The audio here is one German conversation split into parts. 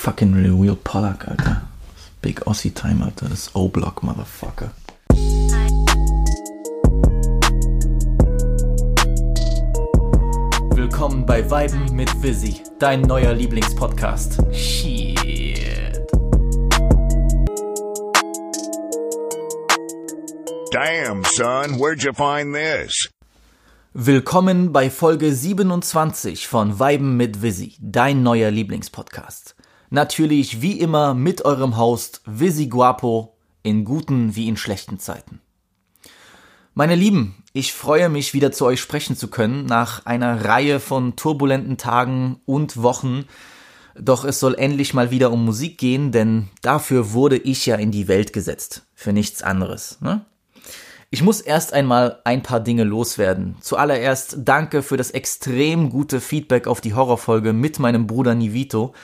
fucking Real Pollack, Alter. Big Aussie Time, Alter. Das O-Block, Motherfucker. Willkommen bei Weiben mit Visi, dein neuer Lieblingspodcast. Shit. Damn, son, where'd you find this? Willkommen bei Folge 27 von Weiben mit Visi, dein neuer Lieblingspodcast. Natürlich wie immer mit eurem Host Visi Guapo in guten wie in schlechten Zeiten. Meine Lieben, ich freue mich wieder zu euch sprechen zu können nach einer Reihe von turbulenten Tagen und Wochen. Doch es soll endlich mal wieder um Musik gehen, denn dafür wurde ich ja in die Welt gesetzt. Für nichts anderes. Ne? Ich muss erst einmal ein paar Dinge loswerden. Zuallererst danke für das extrem gute Feedback auf die Horrorfolge mit meinem Bruder Nivito.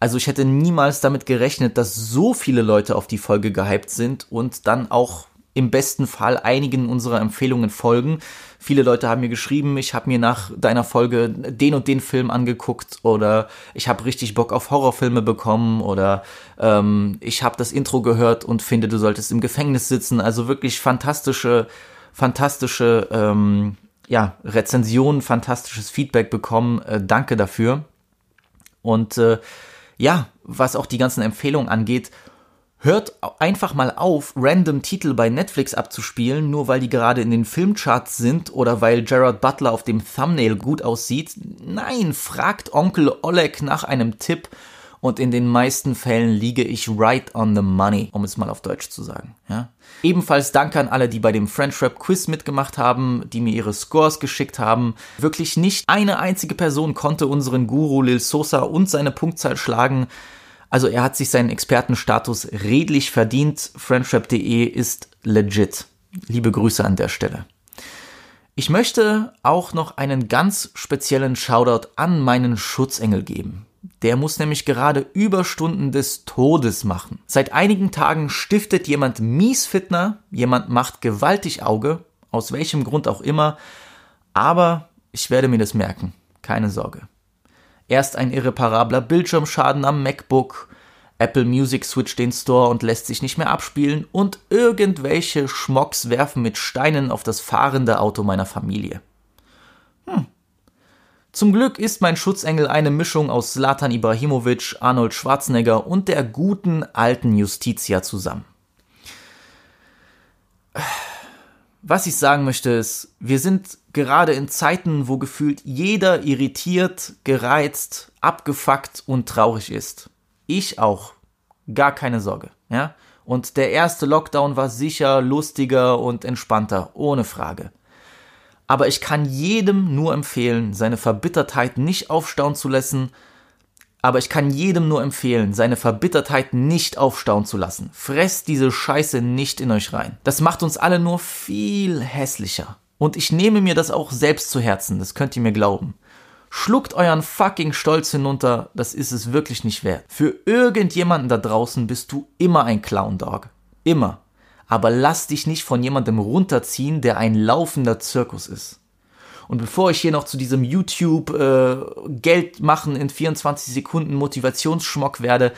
Also ich hätte niemals damit gerechnet, dass so viele Leute auf die Folge gehypt sind und dann auch im besten Fall einigen unserer Empfehlungen folgen. Viele Leute haben mir geschrieben, ich habe mir nach deiner Folge den und den Film angeguckt oder ich habe richtig Bock auf Horrorfilme bekommen oder ähm, ich habe das Intro gehört und finde, du solltest im Gefängnis sitzen. Also wirklich fantastische, fantastische ähm, ja, Rezensionen, fantastisches Feedback bekommen. Äh, danke dafür. Und äh, ja, was auch die ganzen Empfehlungen angeht, Hört einfach mal auf, random Titel bei Netflix abzuspielen, nur weil die gerade in den Filmcharts sind oder weil Gerard Butler auf dem Thumbnail gut aussieht. Nein, fragt Onkel Oleg nach einem Tipp und in den meisten Fällen liege ich right on the money, um es mal auf Deutsch zu sagen. Ja? Ebenfalls danke an alle, die bei dem French Rap Quiz mitgemacht haben, die mir ihre Scores geschickt haben. Wirklich nicht eine einzige Person konnte unseren Guru Lil Sosa und seine Punktzahl schlagen. Also er hat sich seinen Expertenstatus redlich verdient. Friendship.de ist legit. Liebe Grüße an der Stelle. Ich möchte auch noch einen ganz speziellen Shoutout an meinen Schutzengel geben. Der muss nämlich gerade Überstunden des Todes machen. Seit einigen Tagen stiftet jemand Miesfitner, jemand macht gewaltig Auge, aus welchem Grund auch immer, aber ich werde mir das merken, keine Sorge. Erst ein irreparabler Bildschirmschaden am MacBook, Apple Music switcht den Store und lässt sich nicht mehr abspielen und irgendwelche Schmocks werfen mit Steinen auf das fahrende Auto meiner Familie. Hm. Zum Glück ist mein Schutzengel eine Mischung aus Zlatan Ibrahimovic, Arnold Schwarzenegger und der guten alten Justitia zusammen. Was ich sagen möchte ist, wir sind gerade in Zeiten, wo gefühlt jeder irritiert, gereizt, abgefuckt und traurig ist. Ich auch. Gar keine Sorge, ja? Und der erste Lockdown war sicher lustiger und entspannter, ohne Frage. Aber ich kann jedem nur empfehlen, seine Verbittertheit nicht aufstauen zu lassen, aber ich kann jedem nur empfehlen, seine Verbittertheit nicht aufstauen zu lassen. Fresst diese Scheiße nicht in euch rein. Das macht uns alle nur viel hässlicher. Und ich nehme mir das auch selbst zu Herzen, das könnt ihr mir glauben. Schluckt euren fucking Stolz hinunter, das ist es wirklich nicht wert. Für irgendjemanden da draußen bist du immer ein Clown Dog. Immer. Aber lass dich nicht von jemandem runterziehen, der ein laufender Zirkus ist. Und bevor ich hier noch zu diesem YouTube äh, Geld machen in 24 Sekunden Motivationsschmock werde,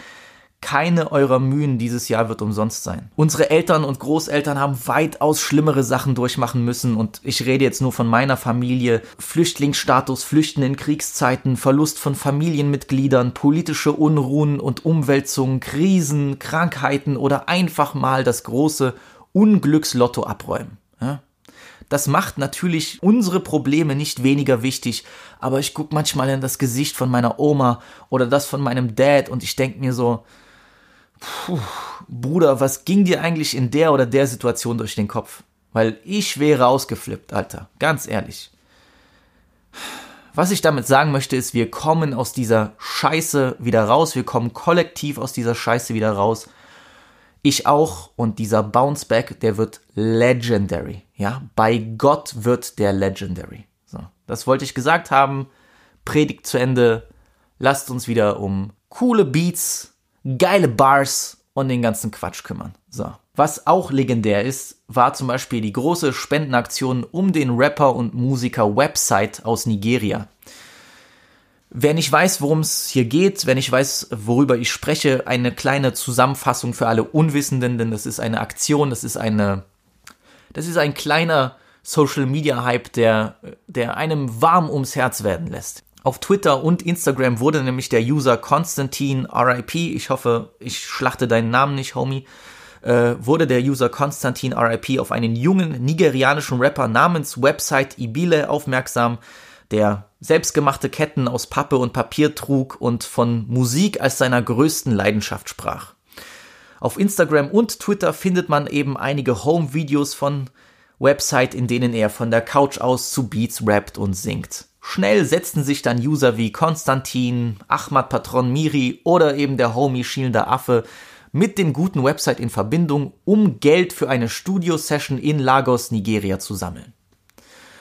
keine eurer Mühen dieses Jahr wird umsonst sein. Unsere Eltern und Großeltern haben weitaus schlimmere Sachen durchmachen müssen und ich rede jetzt nur von meiner Familie. Flüchtlingsstatus, Flüchten in Kriegszeiten, Verlust von Familienmitgliedern, politische Unruhen und Umwälzungen, Krisen, Krankheiten oder einfach mal das große Unglückslotto abräumen. Ja? Das macht natürlich unsere Probleme nicht weniger wichtig, aber ich gucke manchmal in das Gesicht von meiner Oma oder das von meinem Dad und ich denke mir so, puh, Bruder, was ging dir eigentlich in der oder der Situation durch den Kopf? Weil ich wäre ausgeflippt, Alter, ganz ehrlich. Was ich damit sagen möchte, ist, wir kommen aus dieser Scheiße wieder raus, wir kommen kollektiv aus dieser Scheiße wieder raus ich auch. Und dieser Bounceback, der wird legendary. Ja, bei Gott wird der legendary. So, das wollte ich gesagt haben. Predigt zu Ende. Lasst uns wieder um coole Beats, geile Bars und den ganzen Quatsch kümmern. So. Was auch legendär ist, war zum Beispiel die große Spendenaktion um den Rapper und Musiker Website aus Nigeria. Wer nicht weiß, worum es hier geht, wer nicht weiß, worüber ich spreche, eine kleine Zusammenfassung für alle Unwissenden, denn das ist eine Aktion, das ist eine, das ist ein kleiner Social Media Hype, der, der einem warm ums Herz werden lässt. Auf Twitter und Instagram wurde nämlich der User Konstantin RIP, ich hoffe, ich schlachte deinen Namen nicht, Homie, äh, wurde der User Konstantin RIP auf einen jungen nigerianischen Rapper namens Website Ibile aufmerksam, der selbstgemachte Ketten aus Pappe und Papier trug und von Musik als seiner größten Leidenschaft sprach. Auf Instagram und Twitter findet man eben einige Home-Videos von Website, in denen er von der Couch aus zu Beats rappt und singt. Schnell setzten sich dann User wie Konstantin, Ahmad Patron Miri oder eben der Homie Schielender Affe mit dem guten Website in Verbindung, um Geld für eine Studio-Session in Lagos, Nigeria zu sammeln.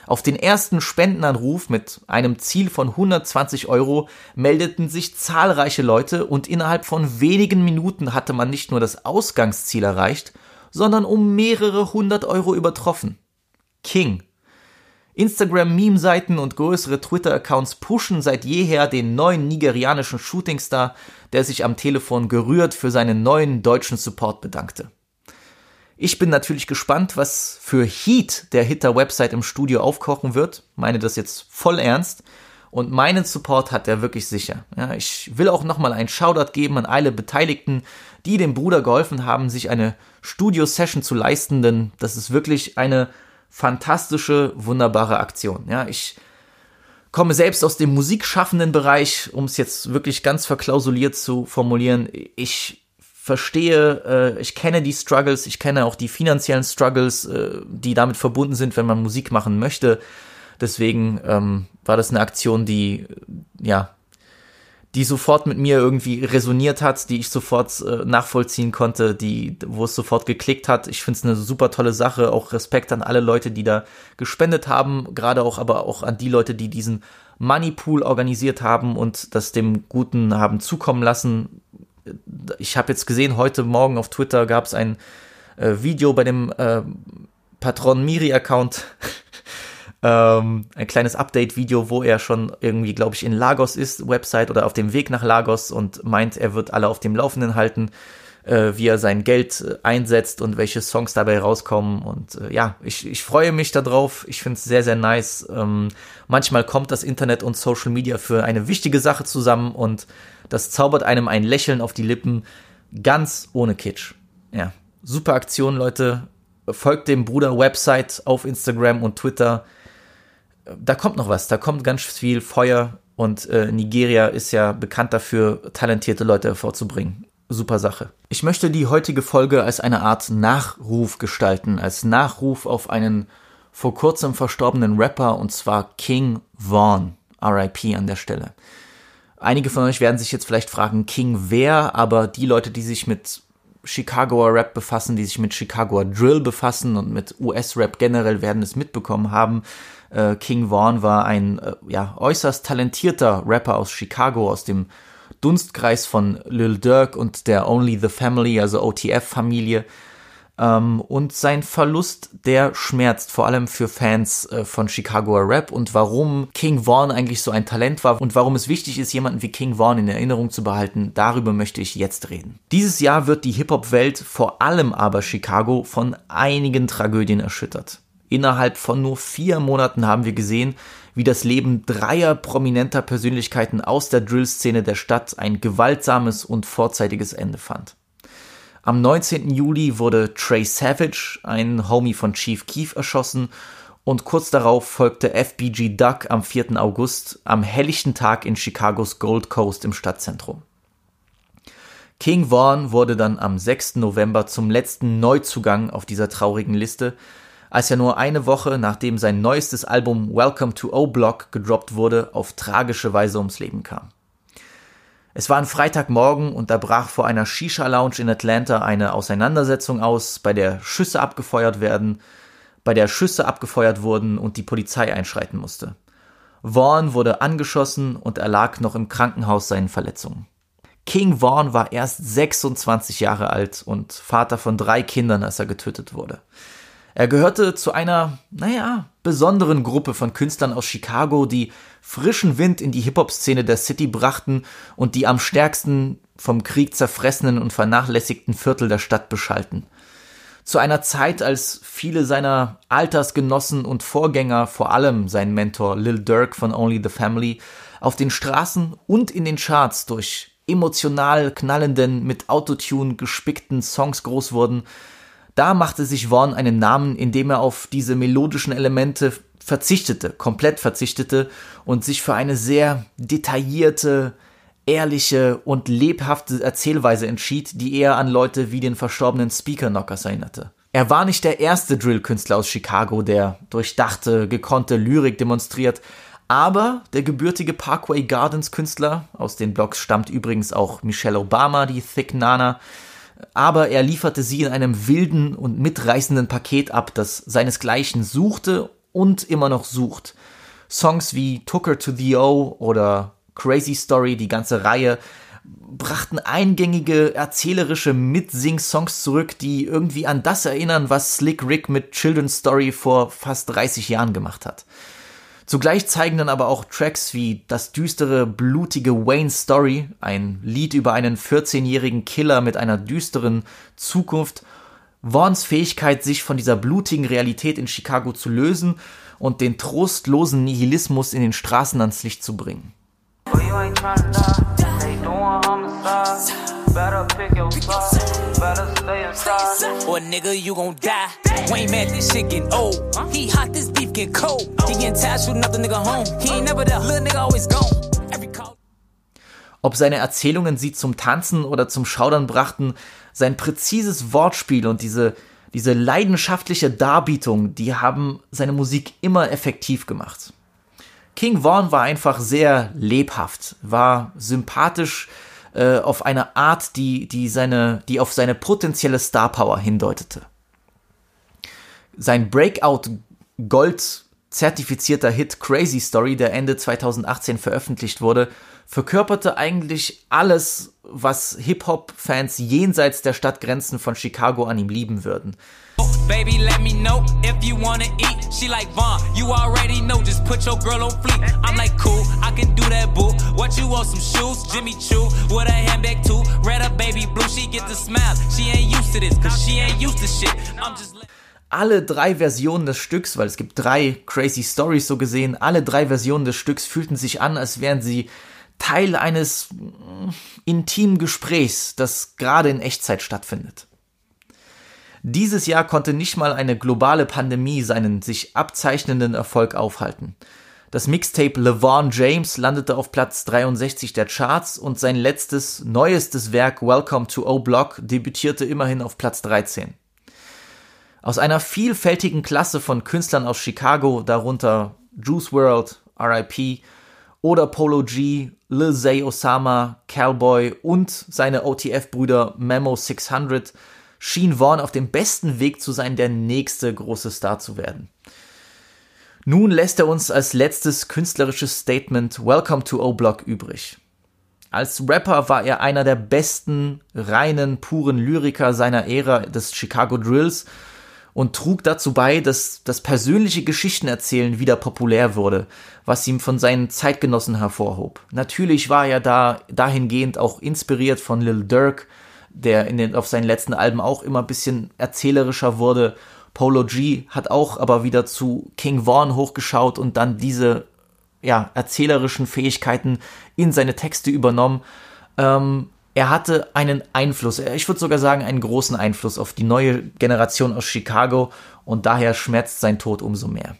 Auf den ersten Spendenanruf mit einem Ziel von 120 Euro meldeten sich zahlreiche Leute und innerhalb von wenigen Minuten hatte man nicht nur das Ausgangsziel erreicht, sondern um mehrere hundert Euro übertroffen. King. Instagram-Meme-Seiten und größere Twitter-Accounts pushen seit jeher den neuen nigerianischen Shootingstar, der sich am Telefon gerührt für seinen neuen deutschen Support bedankte. Ich bin natürlich gespannt, was für Heat der Hitter-Website im Studio aufkochen wird. Meine das jetzt voll ernst. Und meinen Support hat er wirklich sicher. Ja, ich will auch nochmal einen Shoutout geben an alle Beteiligten, die dem Bruder geholfen haben, sich eine Studio-Session zu leisten, denn das ist wirklich eine fantastische, wunderbare Aktion. Ja, ich komme selbst aus dem musikschaffenden Bereich, um es jetzt wirklich ganz verklausuliert zu formulieren. Ich verstehe, äh, ich kenne die Struggles, ich kenne auch die finanziellen Struggles, äh, die damit verbunden sind, wenn man Musik machen möchte. Deswegen ähm, war das eine Aktion, die ja, die sofort mit mir irgendwie resoniert hat, die ich sofort äh, nachvollziehen konnte, die, wo es sofort geklickt hat. Ich finde es eine super tolle Sache. Auch Respekt an alle Leute, die da gespendet haben, gerade auch, aber auch an die Leute, die diesen Moneypool organisiert haben und das dem Guten haben zukommen lassen ich habe jetzt gesehen, heute Morgen auf Twitter gab es ein äh, Video bei dem äh, Patron Miri-Account, ähm, ein kleines Update-Video, wo er schon irgendwie, glaube ich, in Lagos ist, Website oder auf dem Weg nach Lagos und meint, er wird alle auf dem Laufenden halten, äh, wie er sein Geld äh, einsetzt und welche Songs dabei rauskommen. Und äh, ja, ich, ich freue mich darauf. Ich finde es sehr, sehr nice. Ähm, manchmal kommt das Internet und Social Media für eine wichtige Sache zusammen und das zaubert einem ein Lächeln auf die Lippen, ganz ohne Kitsch. Ja, super Aktion, Leute. Folgt dem Bruder Website auf Instagram und Twitter. Da kommt noch was, da kommt ganz viel Feuer und äh, Nigeria ist ja bekannt dafür, talentierte Leute hervorzubringen. Super Sache. Ich möchte die heutige Folge als eine Art Nachruf gestalten, als Nachruf auf einen vor kurzem verstorbenen Rapper und zwar King Vaughn. RIP an der Stelle. Einige von euch werden sich jetzt vielleicht fragen, King wer, aber die Leute, die sich mit Chicagoer Rap befassen, die sich mit Chicagoer Drill befassen und mit US-Rap generell werden es mitbekommen haben. Äh, King Vaughn war ein äh, ja, äußerst talentierter Rapper aus Chicago, aus dem Dunstkreis von Lil Durk und der Only the Family, also OTF-Familie. Ähm, und sein Verlust, der schmerzt, vor allem für Fans äh, von Chicagoer Rap und warum King Vaughn eigentlich so ein Talent war und warum es wichtig ist, jemanden wie King Vaughn in Erinnerung zu behalten, darüber möchte ich jetzt reden. Dieses Jahr wird die Hip-Hop-Welt, vor allem aber Chicago, von einigen Tragödien erschüttert. Innerhalb von nur vier Monaten haben wir gesehen, wie das Leben dreier prominenter Persönlichkeiten aus der Drill-Szene der Stadt ein gewaltsames und vorzeitiges Ende fand. Am 19. Juli wurde Trey Savage, ein Homie von Chief Keef, erschossen und kurz darauf folgte FBG Duck am 4. August am helllichten Tag in Chicagos Gold Coast im Stadtzentrum. King Vaughn wurde dann am 6. November zum letzten Neuzugang auf dieser traurigen Liste, als er nur eine Woche nachdem sein neuestes Album Welcome to O-Block gedroppt wurde, auf tragische Weise ums Leben kam. Es war ein Freitagmorgen und da brach vor einer Shisha-Lounge in Atlanta eine Auseinandersetzung aus, bei der Schüsse abgefeuert werden, bei der Schüsse abgefeuert wurden und die Polizei einschreiten musste. Vaughn wurde angeschossen und erlag noch im Krankenhaus seinen Verletzungen. King Vaughn war erst 26 Jahre alt und Vater von drei Kindern, als er getötet wurde. Er gehörte zu einer, naja, besonderen Gruppe von Künstlern aus Chicago, die frischen Wind in die Hip-Hop-Szene der City brachten und die am stärksten vom Krieg zerfressenen und vernachlässigten Viertel der Stadt beschalten. Zu einer Zeit, als viele seiner Altersgenossen und Vorgänger, vor allem sein Mentor Lil Durk von Only the Family, auf den Straßen und in den Charts durch emotional knallenden, mit Autotune gespickten Songs groß wurden, da machte sich Vaughn einen Namen, indem er auf diese melodischen Elemente verzichtete, komplett verzichtete und sich für eine sehr detaillierte, ehrliche und lebhafte Erzählweise entschied, die eher an Leute wie den verstorbenen Speaker Knockers erinnerte. Er war nicht der erste Drill-Künstler aus Chicago, der durchdachte, gekonnte Lyrik demonstriert, aber der gebürtige Parkway Gardens Künstler, aus den Blogs stammt übrigens auch Michelle Obama, die Thick Nana, aber er lieferte sie in einem wilden und mitreißenden Paket ab, das seinesgleichen suchte und immer noch sucht. Songs wie Took Her to the O oder Crazy Story, die ganze Reihe, brachten eingängige erzählerische Mitsing-Songs zurück, die irgendwie an das erinnern, was Slick Rick mit Children's Story vor fast 30 Jahren gemacht hat. Zugleich zeigen dann aber auch Tracks wie das düstere, blutige Wayne Story, ein Lied über einen 14-jährigen Killer mit einer düsteren Zukunft, Vaughns Fähigkeit, sich von dieser blutigen Realität in Chicago zu lösen und den trostlosen Nihilismus in den Straßen ans Licht zu bringen. Better pick your side. Better stay inside. Or nigga, you gon' die. Wayne mad, this shit getting old. He hot, this get cold. He getting tired, shooting up the nigga home. He ain't never there, little nigga always gone. Ob seine Erzählungen sie zum Tanzen oder zum Schaudern brachten, sein präzises Wortspiel und diese, diese leidenschaftliche Darbietung, die haben seine Musik immer effektiv gemacht. King Vaughn war einfach sehr lebhaft, war sympathisch, äh, auf eine Art, die, die, seine, die auf seine potenzielle Star Power hindeutete. Sein Breakout Gold zertifizierter Hit Crazy Story, der Ende 2018 veröffentlicht wurde, verkörperte eigentlich alles, was Hip-Hop-Fans jenseits der Stadtgrenzen von Chicago an ihm lieben würden. Baby, let me know if you wanna eat. She like Vaughn, you already know. Just put your girl on fleek. I'm like, cool, I can do that, boo. What you want? Some shoes? Jimmy Choo with a handbag too. Red up, baby blue. She get the smile. She ain't used to this, cause she ain't used to shit. I'm just. Alle drei Versionen des Stücks, weil es gibt drei Crazy Stories so gesehen, alle drei Versionen des Stücks fühlten sich an, als wären sie Teil eines mm, intimen Gesprächs, das gerade in Echtzeit stattfindet. Dieses Jahr konnte nicht mal eine globale Pandemie seinen sich abzeichnenden Erfolg aufhalten. Das Mixtape LeVon James landete auf Platz 63 der Charts und sein letztes, neuestes Werk Welcome to O-Block debütierte immerhin auf Platz 13. Aus einer vielfältigen Klasse von Künstlern aus Chicago, darunter Juice World, RIP, oder Polo G, Lil Zay Osama, Cowboy und seine OTF-Brüder Memo 600 schien Vaughn auf dem besten Weg zu sein, der nächste große Star zu werden. Nun lässt er uns als letztes künstlerisches Statement Welcome to O-Block übrig. Als Rapper war er einer der besten, reinen, puren Lyriker seiner Ära des Chicago Drills und trug dazu bei, dass das persönliche Geschichtenerzählen wieder populär wurde, was ihm von seinen Zeitgenossen hervorhob. Natürlich war er da dahingehend auch inspiriert von Lil Durk, der in den, auf seinen letzten Alben auch immer ein bisschen erzählerischer wurde. Polo G hat auch aber wieder zu King Vaughn hochgeschaut und dann diese ja, erzählerischen Fähigkeiten in seine Texte übernommen. Ähm, er hatte einen Einfluss, ich würde sogar sagen, einen großen Einfluss auf die neue Generation aus Chicago und daher schmerzt sein Tod umso mehr.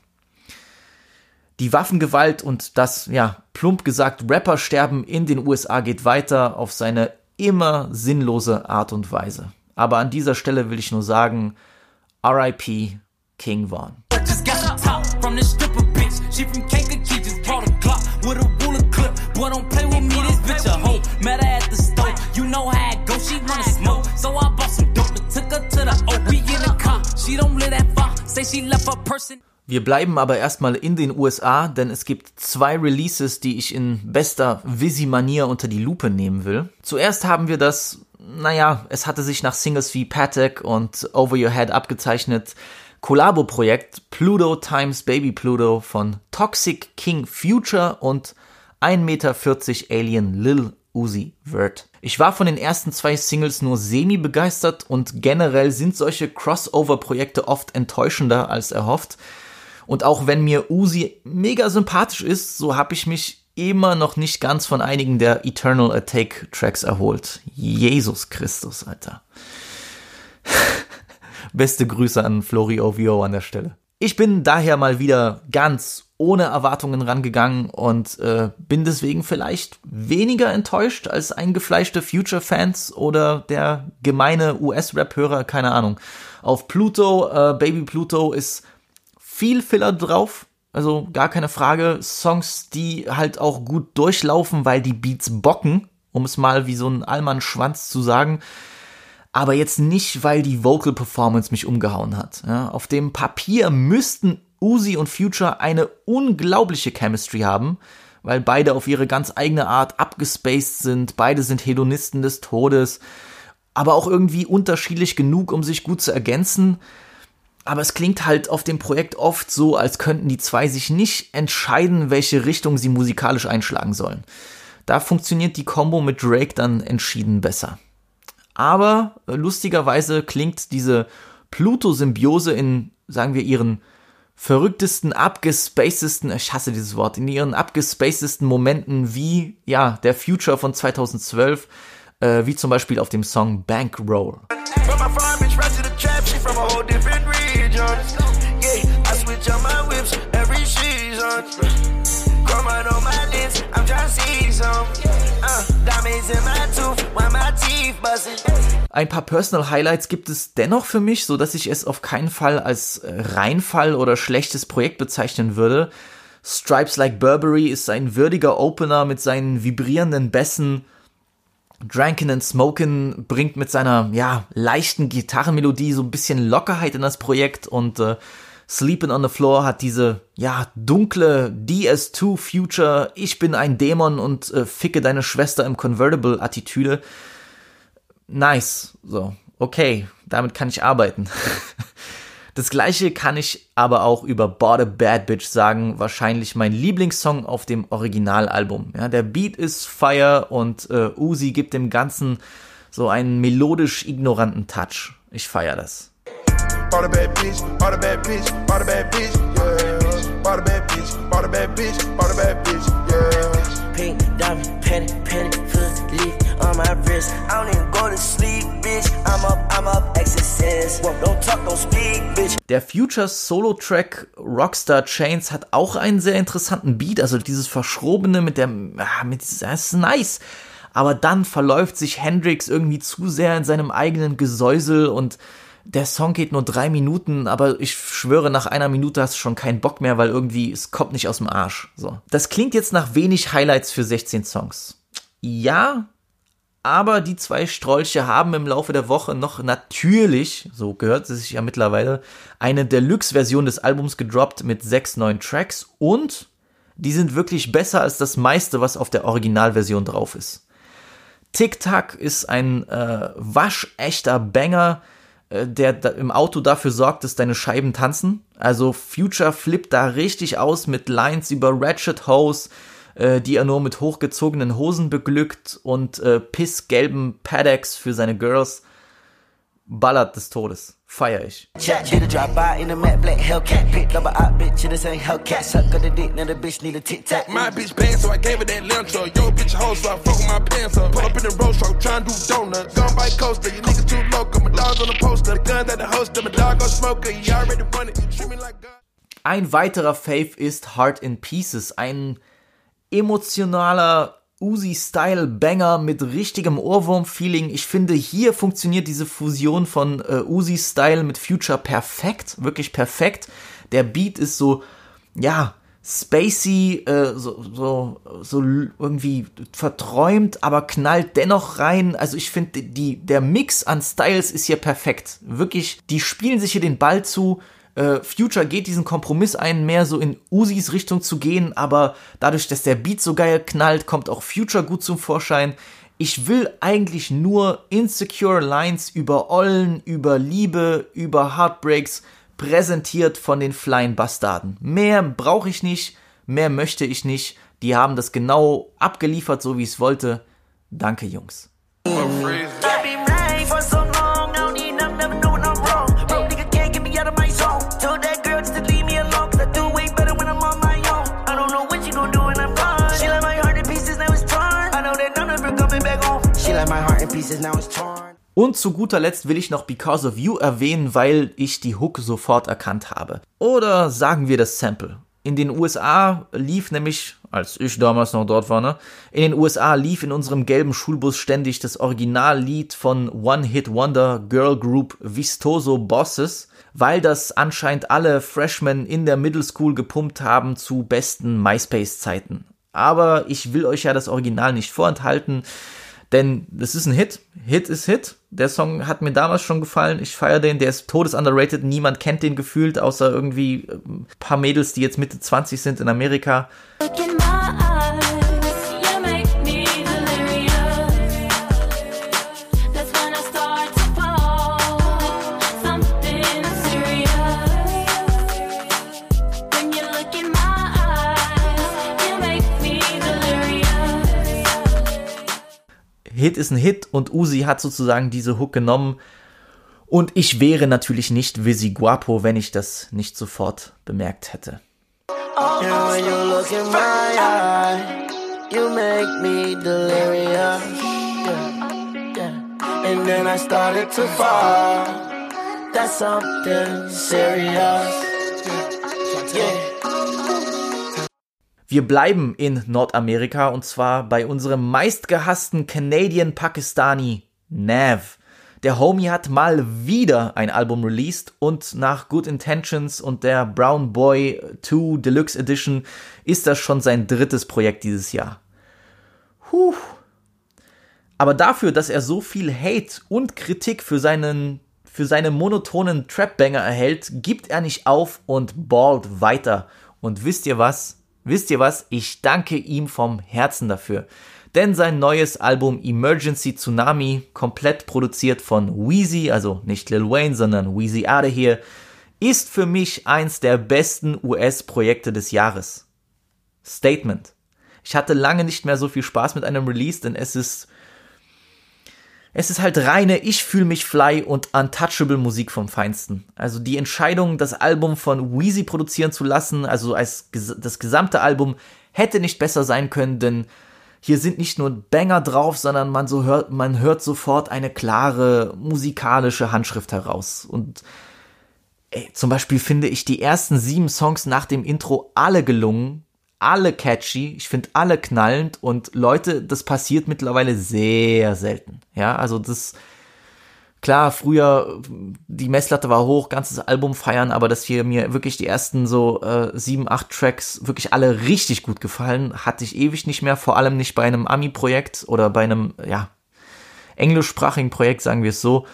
Die Waffengewalt und das, ja, plump gesagt, Rappersterben in den USA geht weiter auf seine immer sinnlose Art und Weise. Aber an dieser Stelle will ich nur sagen, RIP King Vaughn. Wir bleiben aber erstmal in den USA, denn es gibt zwei Releases, die ich in bester Visi-Manier unter die Lupe nehmen will. Zuerst haben wir das, naja, es hatte sich nach Singles wie Patek und Over Your Head abgezeichnet, Kollabo-Projekt Pluto times Baby Pluto von Toxic King Future und 1,40 Meter Alien Lil Uzi Vert. Ich war von den ersten zwei Singles nur semi begeistert und generell sind solche Crossover-Projekte oft enttäuschender als erhofft. Und auch wenn mir Uzi mega sympathisch ist, so habe ich mich immer noch nicht ganz von einigen der Eternal Attack Tracks erholt. Jesus Christus, Alter. Beste Grüße an Flori OVO an der Stelle. Ich bin daher mal wieder ganz ohne Erwartungen rangegangen und äh, bin deswegen vielleicht weniger enttäuscht als eingefleischte Future-Fans oder der gemeine US-Rap-Hörer, keine Ahnung. Auf Pluto, äh, Baby Pluto ist viel Filler drauf, also gar keine Frage. Songs, die halt auch gut durchlaufen, weil die Beats bocken, um es mal wie so ein Allmann-Schwanz zu sagen. Aber jetzt nicht, weil die Vocal Performance mich umgehauen hat. Ja, auf dem Papier müssten Uzi und Future eine unglaubliche Chemistry haben, weil beide auf ihre ganz eigene Art abgespaced sind, beide sind Hedonisten des Todes, aber auch irgendwie unterschiedlich genug, um sich gut zu ergänzen. Aber es klingt halt auf dem Projekt oft so, als könnten die zwei sich nicht entscheiden, welche Richtung sie musikalisch einschlagen sollen. Da funktioniert die Combo mit Drake dann entschieden besser. Aber äh, lustigerweise klingt diese Pluto-Symbiose in, sagen wir, ihren verrücktesten, abgespacedesten, ich hasse dieses Wort, in ihren abgespacedesten Momenten wie, ja, der Future von 2012, äh, wie zum Beispiel auf dem Song Bankroll. Ein paar Personal Highlights gibt es dennoch für mich, so dass ich es auf keinen Fall als Reinfall oder schlechtes Projekt bezeichnen würde. Stripes Like Burberry ist ein würdiger Opener mit seinen vibrierenden Bässen. Drankin' and Smokin' bringt mit seiner, ja, leichten Gitarrenmelodie so ein bisschen Lockerheit in das Projekt und äh, Sleeping on the Floor hat diese, ja, dunkle DS2 Future, ich bin ein Dämon und äh, ficke deine Schwester im Convertible Attitüde nice. So, okay, damit kann ich arbeiten. Das gleiche kann ich aber auch über Bought a Bad Bitch sagen, wahrscheinlich mein Lieblingssong auf dem Originalalbum. Ja, der Beat ist fire und äh, Uzi gibt dem Ganzen so einen melodisch ignoranten Touch. Ich feier das. Bought a bad bitch, bought a bad bitch, bought a bad bitch, yeah. Bought a bad bitch, bought a bad bitch, bought a bad bitch, yeah. Pink diamond, penny, penny, foot leaf on my wrist. I don't even go to sleep, bitch. I'm up, I'm up, exorcist. Well, don't talk, don't speak, bitch. Der Future Solo-Track Rockstar Chains hat auch einen sehr interessanten Beat. Also dieses Verschrobene mit der, ah, mit, das ist nice. Aber dann verläuft sich Hendrix irgendwie zu sehr in seinem eigenen Gesäusel und der Song geht nur drei Minuten, aber ich schwöre, nach einer Minute hast du schon keinen Bock mehr, weil irgendwie es kommt nicht aus dem Arsch. So. Das klingt jetzt nach wenig Highlights für 16 Songs. Ja, aber die zwei Strolche haben im Laufe der Woche noch natürlich, so gehört es sich ja mittlerweile, eine Deluxe-Version des Albums gedroppt mit sechs neuen Tracks und die sind wirklich besser als das meiste, was auf der Originalversion drauf ist. Tic Tac ist ein äh, waschechter Banger, der da im Auto dafür sorgt, dass deine Scheiben tanzen. Also Future flippt da richtig aus mit Lines über Ratchet Hose, äh, die er nur mit hochgezogenen Hosen beglückt und äh, pissgelben Paddocks für seine Girls. Ballert des Todes. Feier ich. Ein weiterer Fave ist Heart in Pieces, ein emotionaler Uzi-Style-Banger mit richtigem Ohrwurm-Feeling. Ich finde, hier funktioniert diese Fusion von äh, Uzi-Style mit Future perfekt, wirklich perfekt. Der Beat ist so, ja, spacey, äh, so, so, so irgendwie verträumt, aber knallt dennoch rein. Also ich finde, die, der Mix an Styles ist hier perfekt. Wirklich, die spielen sich hier den Ball zu, äh, Future geht diesen Kompromiss ein, mehr so in Usis Richtung zu gehen, aber dadurch, dass der Beat so geil knallt, kommt auch Future gut zum Vorschein. Ich will eigentlich nur insecure Lines über Ollen, über Liebe, über Heartbreaks, präsentiert von den Flying Bastarden. Mehr brauche ich nicht, mehr möchte ich nicht. Die haben das genau abgeliefert, so wie es wollte. Danke, Jungs. Und zu guter Letzt will ich noch Because of You erwähnen, weil ich die Hook sofort erkannt habe. Oder sagen wir das Sample. In den USA lief nämlich, als ich damals noch dort war, ne, in den USA lief in unserem gelben Schulbus ständig das Originallied von One Hit Wonder Girl Group Vistoso Bosses, weil das anscheinend alle Freshmen in der Middle School gepumpt haben zu besten MySpace-Zeiten. Aber ich will euch ja das Original nicht vorenthalten. Denn das ist ein Hit. Hit ist Hit. Der Song hat mir damals schon gefallen. Ich feiere den. Der ist todes underrated. Niemand kennt den gefühlt, außer irgendwie ein äh, paar Mädels, die jetzt Mitte 20 sind in Amerika. Hit ist ein Hit und Uzi hat sozusagen diese Hook genommen. Und ich wäre natürlich nicht Visi Guapo, wenn ich das nicht sofort bemerkt hätte. That's something serious. Yeah. Wir bleiben in Nordamerika und zwar bei unserem meistgehassten Canadian Pakistani Nav. Der Homie hat mal wieder ein Album released und nach Good Intentions und der Brown Boy 2 Deluxe Edition ist das schon sein drittes Projekt dieses Jahr. Puh. Aber dafür, dass er so viel Hate und Kritik für seinen für seine monotonen Trap-Banger erhält, gibt er nicht auf und ballt weiter. Und wisst ihr was? Wisst ihr was? Ich danke ihm vom Herzen dafür. Denn sein neues Album Emergency Tsunami, komplett produziert von Wheezy, also nicht Lil Wayne, sondern Wheezy of Here, ist für mich eins der besten US-Projekte des Jahres. Statement. Ich hatte lange nicht mehr so viel Spaß mit einem Release, denn es ist es ist halt reine Ich fühle mich fly und untouchable Musik vom Feinsten. Also die Entscheidung, das Album von Wheezy produzieren zu lassen, also als das gesamte Album, hätte nicht besser sein können, denn hier sind nicht nur Banger drauf, sondern man so hört, man hört sofort eine klare musikalische Handschrift heraus. Und ey, zum Beispiel finde ich die ersten sieben Songs nach dem Intro alle gelungen alle catchy, ich finde alle knallend und Leute, das passiert mittlerweile sehr selten. Ja, also das, klar, früher, die Messlatte war hoch, ganzes Album feiern, aber dass hier mir wirklich die ersten so äh, sieben, acht Tracks wirklich alle richtig gut gefallen, hatte ich ewig nicht mehr, vor allem nicht bei einem Ami-Projekt oder bei einem, ja, englischsprachigen Projekt, sagen wir es so.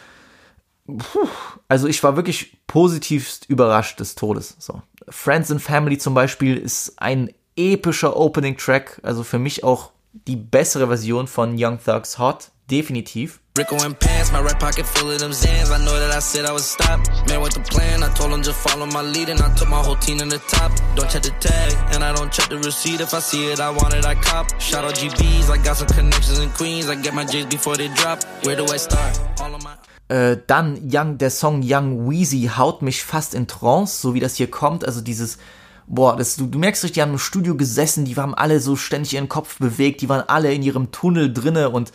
Puh, also ich war wirklich positivst überrascht des Todes. So. Friends and Family zum Beispiel ist ein epischer Opening Track, also für mich auch die bessere Version von Young Thugs Hot, definitiv. Rico and pants, my right pocket full of them Zans. I know that I said I would stop. Man with the plan, I told him just follow my lead and I took my whole team in the top. Don't check the tag, and I don't check the receipt. If I see it, I want it, I cop. Shout out GBs, I got some connections in Queens. I get my J's before they drop. Where do I start? All of my äh, dann Young, der Song Young Wheezy haut mich fast in Trance, so wie das hier kommt. Also dieses boah, das, du, du merkst richtig, die haben im Studio gesessen, die haben alle so ständig ihren Kopf bewegt, die waren alle in ihrem Tunnel drinne und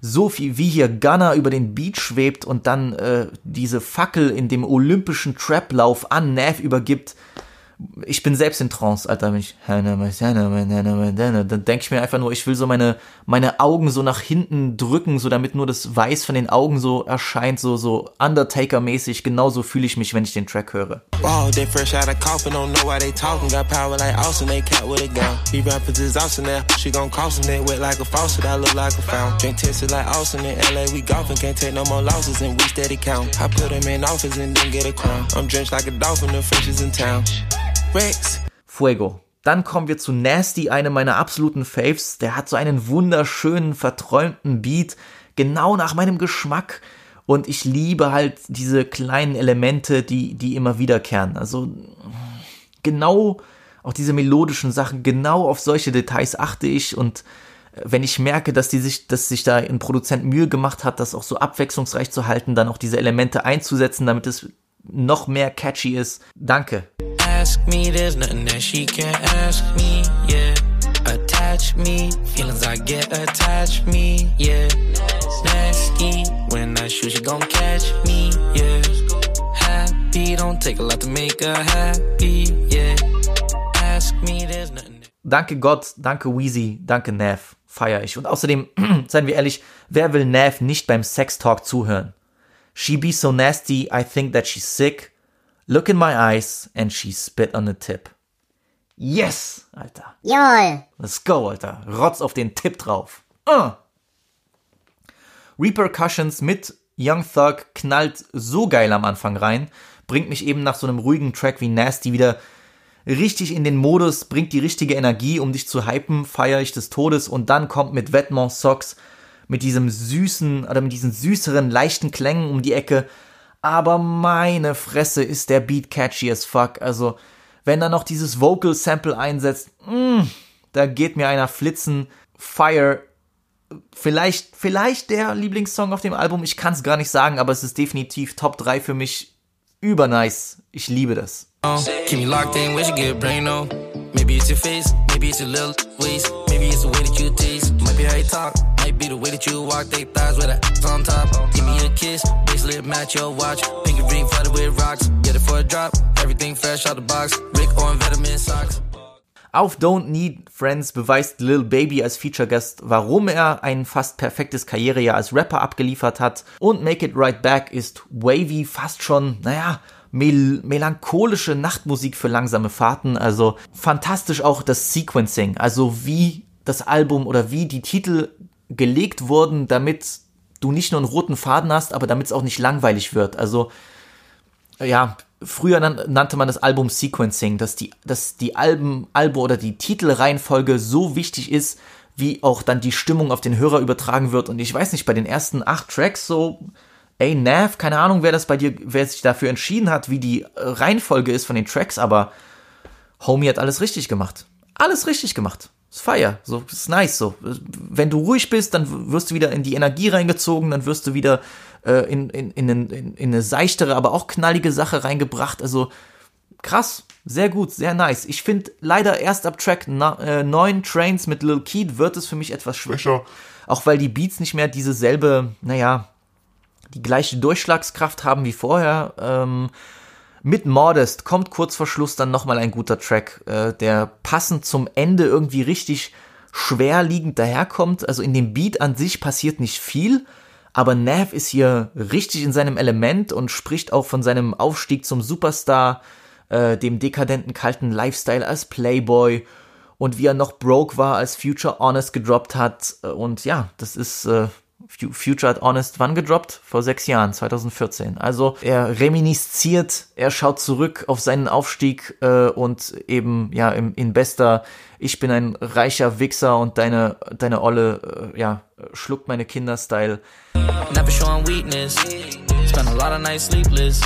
so viel wie hier Gunner über den Beat schwebt und dann äh, diese Fackel in dem olympischen Traplauf an Nav übergibt, ich bin selbst in Trance, Alter, wenn ich, dann denke ich mir einfach nur, ich will so meine, meine Augen so nach hinten drücken, so damit nur das Weiß von den Augen so erscheint, so, so Undertaker-mäßig. Genauso fühle ich mich, wenn ich den Track höre. Wow, they fresh out of coffin, don't know why they talking. Got power like Austin, they cat with a gun. These rappers is Austin now, she gon' cross them, they wet like a faucet, I look like a fountain. Drink tested like Austin in LA, we golfing, can't take no more losses, and we steady count. I put them in office and then get a crown. I'm drenched like a dolphin, the fish is in town. Rex. Fuego. Dann kommen wir zu Nasty, einem meiner absoluten Faves. Der hat so einen wunderschönen, verträumten Beat, genau nach meinem Geschmack. Und ich liebe halt diese kleinen Elemente, die, die immer wiederkehren. Also genau auch diese melodischen Sachen, genau auf solche Details achte ich und äh, wenn ich merke, dass die sich, dass sich da ein Produzent Mühe gemacht hat, das auch so abwechslungsreich zu halten, dann auch diese Elemente einzusetzen, damit es noch mehr catchy ist. Danke. Ask me, there's nothing that she can't ask me, yeah. Attach me, feelings I get attach me, yeah. Nasty, when I shoot, she gon' catch me, yeah. Happy, don't take a lot to make her happy, yeah. Ask me, there's nothing. Danke Gott, danke Weezy, danke Nav, feier ich. Und außerdem, seien wir ehrlich, wer will Nav nicht beim Sex Talk zuhören? She be so nasty, I think that she's sick. Look in my eyes and she spit on the tip. Yes, Alter. Jawohl. Let's go, Alter. Rotz auf den Tipp drauf. Uh. Repercussions mit Young Thug knallt so geil am Anfang rein, bringt mich eben nach so einem ruhigen Track wie Nasty wieder richtig in den Modus, bringt die richtige Energie, um dich zu hypen, feiere ich des Todes und dann kommt mit Vetements Socks mit diesem süßen oder mit diesen süßeren, leichten Klängen um die Ecke. Aber meine Fresse ist der Beat catchy as fuck. Also, wenn er noch dieses Vocal Sample einsetzt, mm, da geht mir einer flitzen. Fire. Vielleicht, vielleicht der Lieblingssong auf dem Album. Ich kann es gar nicht sagen, aber es ist definitiv Top 3 für mich. Über nice. Ich liebe das. Keep me locked in, where'd you get brain no? Maybe it's your face, maybe it's your little waist, maybe it's the way that you taste, might be how you talk. Be the way that you walk, they thighs with a on top. Give me a kiss, bracelet match your watch. Pinky ring flooded with rocks. Get it for a drop, everything fresh out the box. Rick on vitamin socks. Auf Don't Need Friends beweist Lil Baby als Feature-Gast, warum er ein fast perfektes Karrierejahr als Rapper abgeliefert hat. Und Make It Right Back ist wavy, fast schon, naja, mel melancholische Nachtmusik für langsame Fahrten. Also fantastisch auch das Sequencing, also wie das Album oder wie die Titel gelegt wurden, damit du nicht nur einen roten Faden hast, aber damit es auch nicht langweilig wird. Also ja, früher nannte man das Album Sequencing, dass die, dass die Alben, Alben oder die Titelreihenfolge so wichtig ist, wie auch dann die Stimmung auf den Hörer übertragen wird. Und ich weiß nicht, bei den ersten acht Tracks so, ey, Nav, keine Ahnung, wer das bei dir, wer sich dafür entschieden hat, wie die Reihenfolge ist von den Tracks, aber Homie hat alles richtig gemacht. Alles richtig gemacht ist feier, so ist nice so. Wenn du ruhig bist, dann wirst du wieder in die Energie reingezogen, dann wirst du wieder äh, in, in, in, in, in eine seichtere, aber auch knallige Sache reingebracht. Also krass, sehr gut, sehr nice. Ich finde leider erst ab Track 9 äh, Trains mit Lil Keat wird es für mich etwas schwächer. Auch weil die Beats nicht mehr diese selbe, naja, die gleiche Durchschlagskraft haben wie vorher. Ähm, mit Modest kommt kurz vor Schluss dann nochmal ein guter Track, äh, der passend zum Ende irgendwie richtig schwer liegend daherkommt. Also in dem Beat an sich passiert nicht viel, aber Nav ist hier richtig in seinem Element und spricht auch von seinem Aufstieg zum Superstar, äh, dem dekadenten kalten Lifestyle als Playboy und wie er noch broke war, als Future Honest gedroppt hat. Und ja, das ist äh, Future hat Honest wann gedroppt? Vor sechs Jahren, 2014. Also er reminisziert, er schaut zurück auf seinen Aufstieg äh, und eben ja im, in bester Ich bin ein reicher Wichser und deine deine Olle äh, ja schluckt meine Kinder-Style. Never showing weakness, spend a lot of nights sleepless.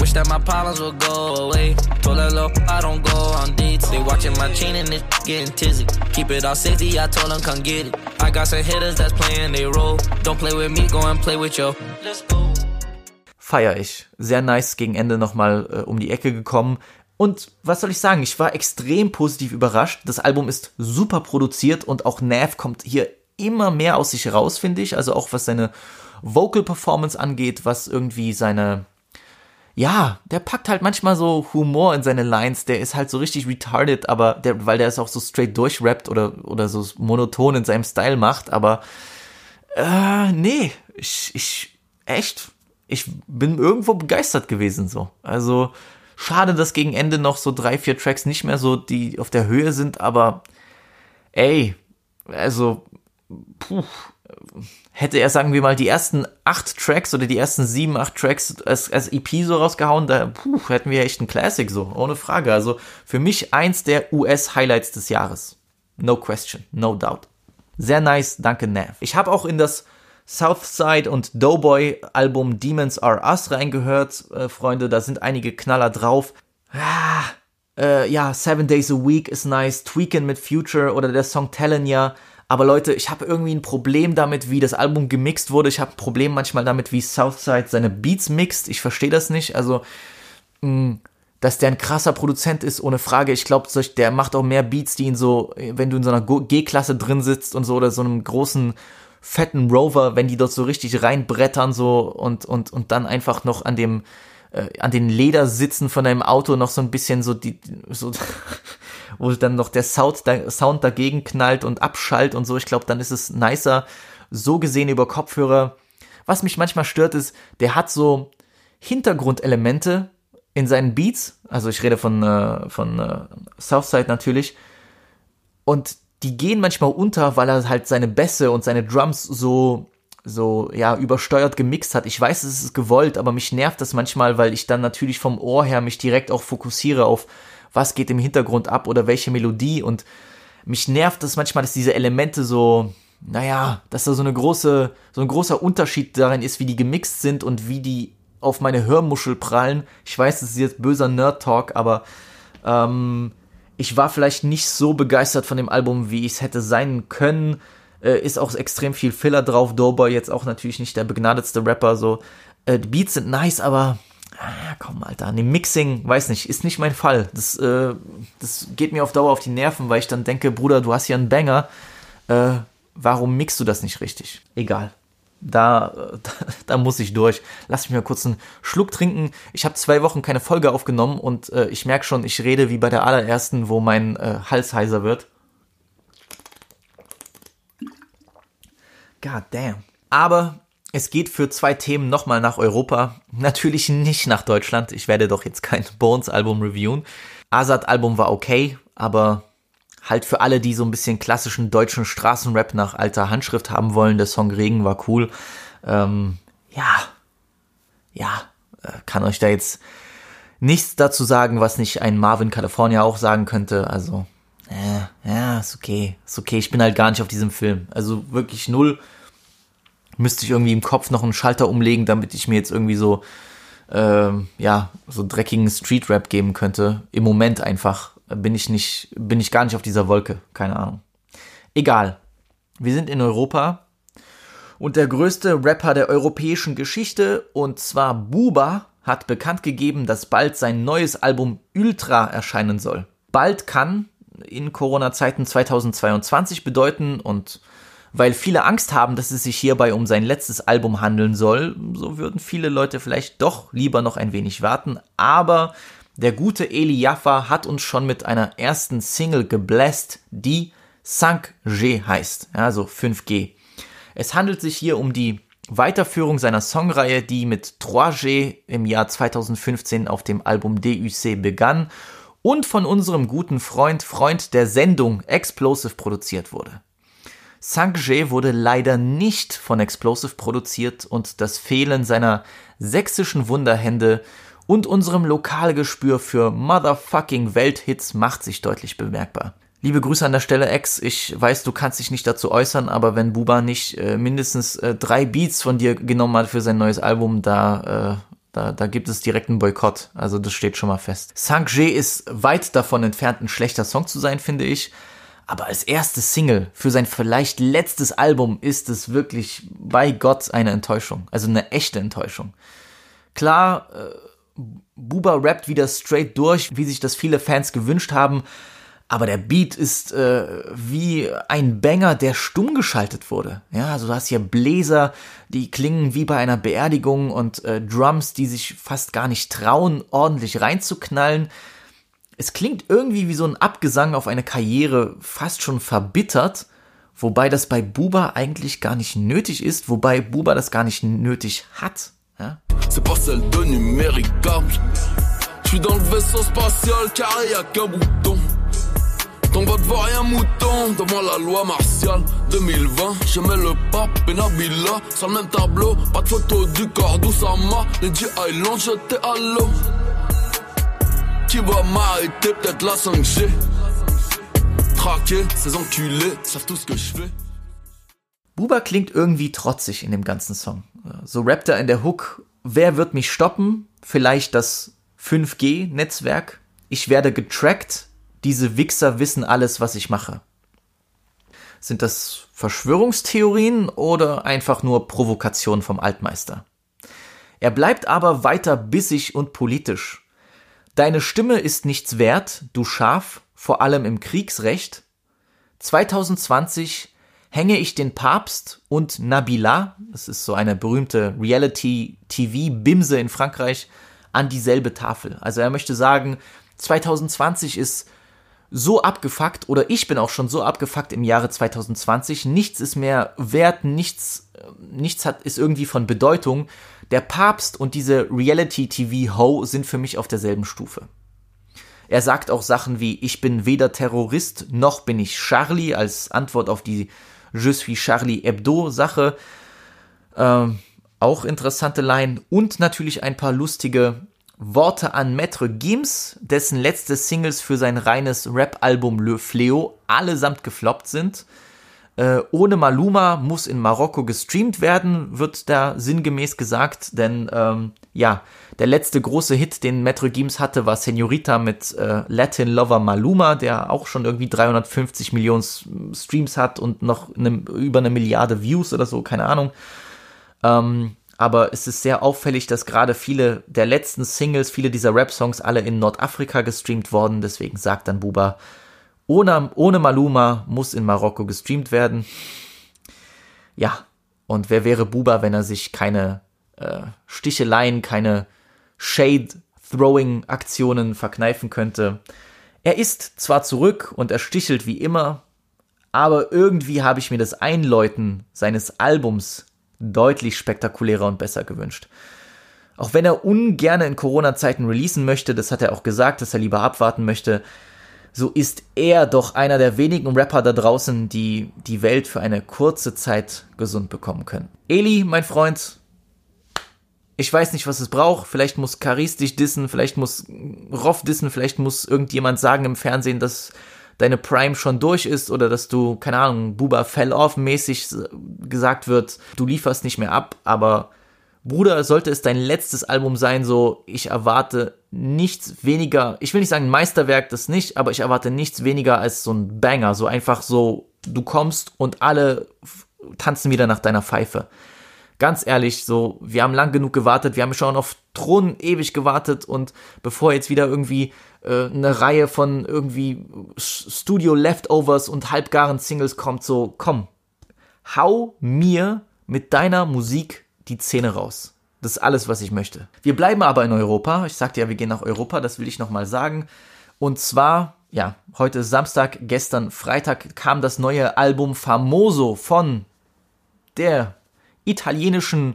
Wish that my problems would go away. Told her, look, I don't go on dates. They watching my chain and it getting tizzy. Keep it all safety, I told them, come get it. I got some hitters that's playing they role. Don't play with me, go and play with yo. Let's go. Feier ich. Sehr nice gegen Ende nochmal äh, um die Ecke gekommen. Und was soll ich sagen? Ich war extrem positiv überrascht. Das Album ist super produziert und auch Nav kommt hier immer mehr aus sich raus, finde ich. Also auch was seine Vocal Performance angeht, was irgendwie seine ja, der packt halt manchmal so Humor in seine Lines, der ist halt so richtig retarded, aber der, weil der es auch so straight durchrappt oder, oder so monoton in seinem Style macht, aber äh, nee, ich, ich, echt, ich bin irgendwo begeistert gewesen so. Also, schade, dass gegen Ende noch so drei, vier Tracks nicht mehr so die auf der Höhe sind, aber ey, also, puh, hätte er, sagen wir mal, die ersten acht Tracks oder die ersten sieben, acht Tracks als, als EP so rausgehauen, da puh, hätten wir echt einen Classic so, ohne Frage. Also für mich eins der US-Highlights des Jahres. No question, no doubt. Sehr nice, danke Nav. Ich habe auch in das Southside und Doughboy Album Demons Are Us reingehört, äh, Freunde. Da sind einige Knaller drauf. Ah, äh, ja, Seven Days a Week ist nice. Tweakin' mit Future oder der Song Tellin' ja. Aber Leute, ich habe irgendwie ein Problem damit, wie das Album gemixt wurde. Ich habe ein Problem manchmal damit, wie Southside seine Beats mixt. Ich verstehe das nicht. Also, mh, dass der ein krasser Produzent ist, ohne Frage. Ich glaube, der macht auch mehr Beats, die ihn so, wenn du in so einer G-Klasse drin sitzt und so oder so einem großen fetten Rover, wenn die dort so richtig reinbrettern so und und und dann einfach noch an dem äh, an den Ledersitzen von deinem Auto noch so ein bisschen so die so wo dann noch der Sound, der Sound dagegen knallt und abschallt und so. Ich glaube, dann ist es nicer so gesehen über Kopfhörer. Was mich manchmal stört ist, der hat so Hintergrundelemente in seinen Beats. Also ich rede von äh, von äh, Southside natürlich. Und die gehen manchmal unter, weil er halt seine Bässe und seine Drums so so ja übersteuert gemixt hat. Ich weiß, es ist gewollt, aber mich nervt das manchmal, weil ich dann natürlich vom Ohr her mich direkt auch fokussiere auf was geht im Hintergrund ab oder welche Melodie und mich nervt das manchmal, dass diese Elemente so naja, dass da so eine große so ein großer Unterschied darin ist, wie die gemixt sind und wie die auf meine Hörmuschel prallen. Ich weiß, das ist jetzt böser Nerd Talk, aber ähm, ich war vielleicht nicht so begeistert von dem Album, wie ich es hätte sein können. Äh, ist auch extrem viel Filler drauf. Doughboy jetzt auch natürlich nicht der begnadetste Rapper. So, äh, die Beats sind nice, aber ah, komm, Alter, an dem Mixing, weiß nicht, ist nicht mein Fall. Das, äh, das geht mir auf Dauer auf die Nerven, weil ich dann denke, Bruder, du hast hier einen Banger. Äh, warum mixst du das nicht richtig? Egal da, da, da muss ich durch. Lass mich mal kurz einen Schluck trinken. Ich habe zwei Wochen keine Folge aufgenommen und äh, ich merke schon, ich rede wie bei der allerersten, wo mein äh, Hals heiser wird. God damn. Aber es geht für zwei Themen nochmal nach Europa. Natürlich nicht nach Deutschland. Ich werde doch jetzt kein Bones-Album reviewen. Azad-Album war okay, aber halt für alle, die so ein bisschen klassischen deutschen Straßenrap nach alter Handschrift haben wollen. Der Song Regen war cool. Ähm, ja, ja, äh, kann euch da jetzt nichts dazu sagen, was nicht ein Marvin California auch sagen könnte. Also, äh, ja, ist okay, ist okay. Ich bin halt gar nicht auf diesem Film. Also wirklich null. Müsste ich irgendwie im Kopf noch einen Schalter umlegen, damit ich mir jetzt irgendwie so, ähm, ja, so dreckigen Street-Rap geben könnte. Im Moment einfach bin ich nicht, bin ich gar nicht auf dieser Wolke. Keine Ahnung. Egal. Wir sind in Europa und der größte Rapper der europäischen Geschichte, und zwar Buba, hat bekannt gegeben, dass bald sein neues Album Ultra erscheinen soll. Bald kann in Corona-Zeiten 2022 bedeuten. Und weil viele Angst haben, dass es sich hierbei um sein letztes Album handeln soll, so würden viele Leute vielleicht doch lieber noch ein wenig warten, aber der gute Eli Jaffa hat uns schon mit einer ersten Single gebläst, die 5G heißt, also 5G. Es handelt sich hier um die Weiterführung seiner Songreihe, die mit 3G im Jahr 2015 auf dem Album DUC begann und von unserem guten Freund, Freund der Sendung Explosive produziert wurde. 5G wurde leider nicht von Explosive produziert und das Fehlen seiner sächsischen Wunderhände und unserem Lokalgespür für motherfucking Welthits macht sich deutlich bemerkbar. Liebe Grüße an der Stelle, Ex. Ich weiß, du kannst dich nicht dazu äußern, aber wenn Buba nicht äh, mindestens äh, drei Beats von dir genommen hat für sein neues Album, da, äh, da, da gibt es direkt einen Boykott. Also das steht schon mal fest. Sank-J ist weit davon entfernt, ein schlechter Song zu sein, finde ich. Aber als erste Single für sein vielleicht letztes Album ist es wirklich bei Gott eine Enttäuschung. Also eine echte Enttäuschung. Klar, äh, Buba rappt wieder straight durch, wie sich das viele Fans gewünscht haben. Aber der Beat ist äh, wie ein Banger, der stumm geschaltet wurde. Ja, also du hast hier Bläser, die klingen wie bei einer Beerdigung und äh, Drums, die sich fast gar nicht trauen, ordentlich reinzuknallen. Es klingt irgendwie wie so ein Abgesang auf eine Karriere, fast schon verbittert, wobei das bei Buba eigentlich gar nicht nötig ist, wobei Buba das gar nicht nötig hat. Hein C'est Ton vote vaut rien mouton devant la loi martiale 2020, je mets le pape Nabila sur le même tableau. Pas de photo du corps d'Oussama, les G Island j'étais à l'eau. Qui va m'arrêter, peut-être la 5G. Traquer, ces enculés savent tout ce que je fais. Buba klingt irgendwie trotzig in dem ganzen Song. So rappt er in der Hook, wer wird mich stoppen? Vielleicht das 5G-Netzwerk. Ich werde getrackt. Diese Wichser wissen alles, was ich mache. Sind das Verschwörungstheorien oder einfach nur Provokation vom Altmeister? Er bleibt aber weiter bissig und politisch. Deine Stimme ist nichts wert, du Schaf, vor allem im Kriegsrecht. 2020 hänge ich den Papst und Nabila, das ist so eine berühmte Reality-TV-Bimse in Frankreich, an dieselbe Tafel. Also er möchte sagen, 2020 ist so abgefuckt oder ich bin auch schon so abgefuckt im Jahre 2020. Nichts ist mehr wert, nichts, nichts hat, ist irgendwie von Bedeutung. Der Papst und diese Reality-TV-Ho sind für mich auf derselben Stufe. Er sagt auch Sachen wie, ich bin weder Terrorist noch bin ich Charlie als Antwort auf die Je suis Charlie Hebdo Sache. Ähm, auch interessante Line und natürlich ein paar lustige Worte an Maître Gims, dessen letzte Singles für sein reines Rap-Album Le Fléau allesamt gefloppt sind. Äh, ohne Maluma muss in Marokko gestreamt werden, wird da sinngemäß gesagt, denn ähm, ja, der letzte große Hit, den Metro Gims hatte, war Senorita mit äh, Latin Lover Maluma, der auch schon irgendwie 350 Millionen Streams hat und noch eine, über eine Milliarde Views oder so, keine Ahnung. Ähm, aber es ist sehr auffällig, dass gerade viele der letzten Singles, viele dieser Rap-Songs alle in Nordafrika gestreamt worden. Deswegen sagt dann Buba, ohne, ohne Maluma muss in Marokko gestreamt werden. Ja, und wer wäre Buba, wenn er sich keine äh, Sticheleien, keine Shade-Throwing-Aktionen verkneifen könnte? Er ist zwar zurück und er stichelt wie immer, aber irgendwie habe ich mir das Einläuten seines Albums deutlich spektakulärer und besser gewünscht. Auch wenn er ungern in Corona-Zeiten releasen möchte, das hat er auch gesagt, dass er lieber abwarten möchte, so ist er doch einer der wenigen Rapper da draußen, die die Welt für eine kurze Zeit gesund bekommen können. Eli, mein Freund, ich weiß nicht, was es braucht. Vielleicht muss Caris dich dissen, vielleicht muss Roff dissen, vielleicht muss irgendjemand sagen im Fernsehen, dass deine Prime schon durch ist oder dass du, keine Ahnung, Buba fell off mäßig gesagt wird, du lieferst nicht mehr ab, aber Bruder, sollte es dein letztes Album sein, so, ich erwarte nichts weniger, ich will nicht sagen Meisterwerk, das nicht, aber ich erwarte nichts weniger als so ein Banger, so einfach so, du kommst und alle tanzen wieder nach deiner Pfeife. Ganz ehrlich, so, wir haben lang genug gewartet, wir haben schon auf Thronen ewig gewartet und bevor jetzt wieder irgendwie äh, eine Reihe von irgendwie Studio Leftovers und halbgaren Singles kommt, so, komm, hau mir mit deiner Musik die Zähne raus. Das ist alles, was ich möchte. Wir bleiben aber in Europa. Ich sagte ja, wir gehen nach Europa, das will ich nochmal sagen. Und zwar, ja, heute Samstag, gestern Freitag kam das neue Album Famoso von der italienischen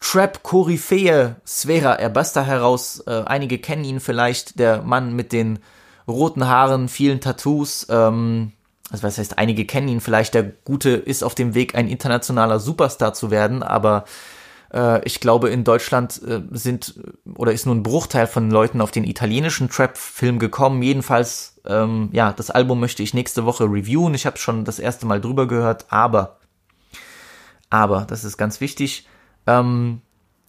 Trap-Koryphäe Sfera Erbasta heraus. Äh, einige kennen ihn vielleicht, der Mann mit den roten Haaren, vielen Tattoos. Ähm, also was heißt, einige kennen ihn vielleicht. Der Gute ist auf dem Weg, ein internationaler Superstar zu werden, aber äh, ich glaube, in Deutschland äh, sind oder ist nur ein Bruchteil von Leuten auf den italienischen Trap-Film gekommen. Jedenfalls, ähm, ja, das Album möchte ich nächste Woche reviewen. Ich habe schon das erste Mal drüber gehört, aber, aber, das ist ganz wichtig. Ähm,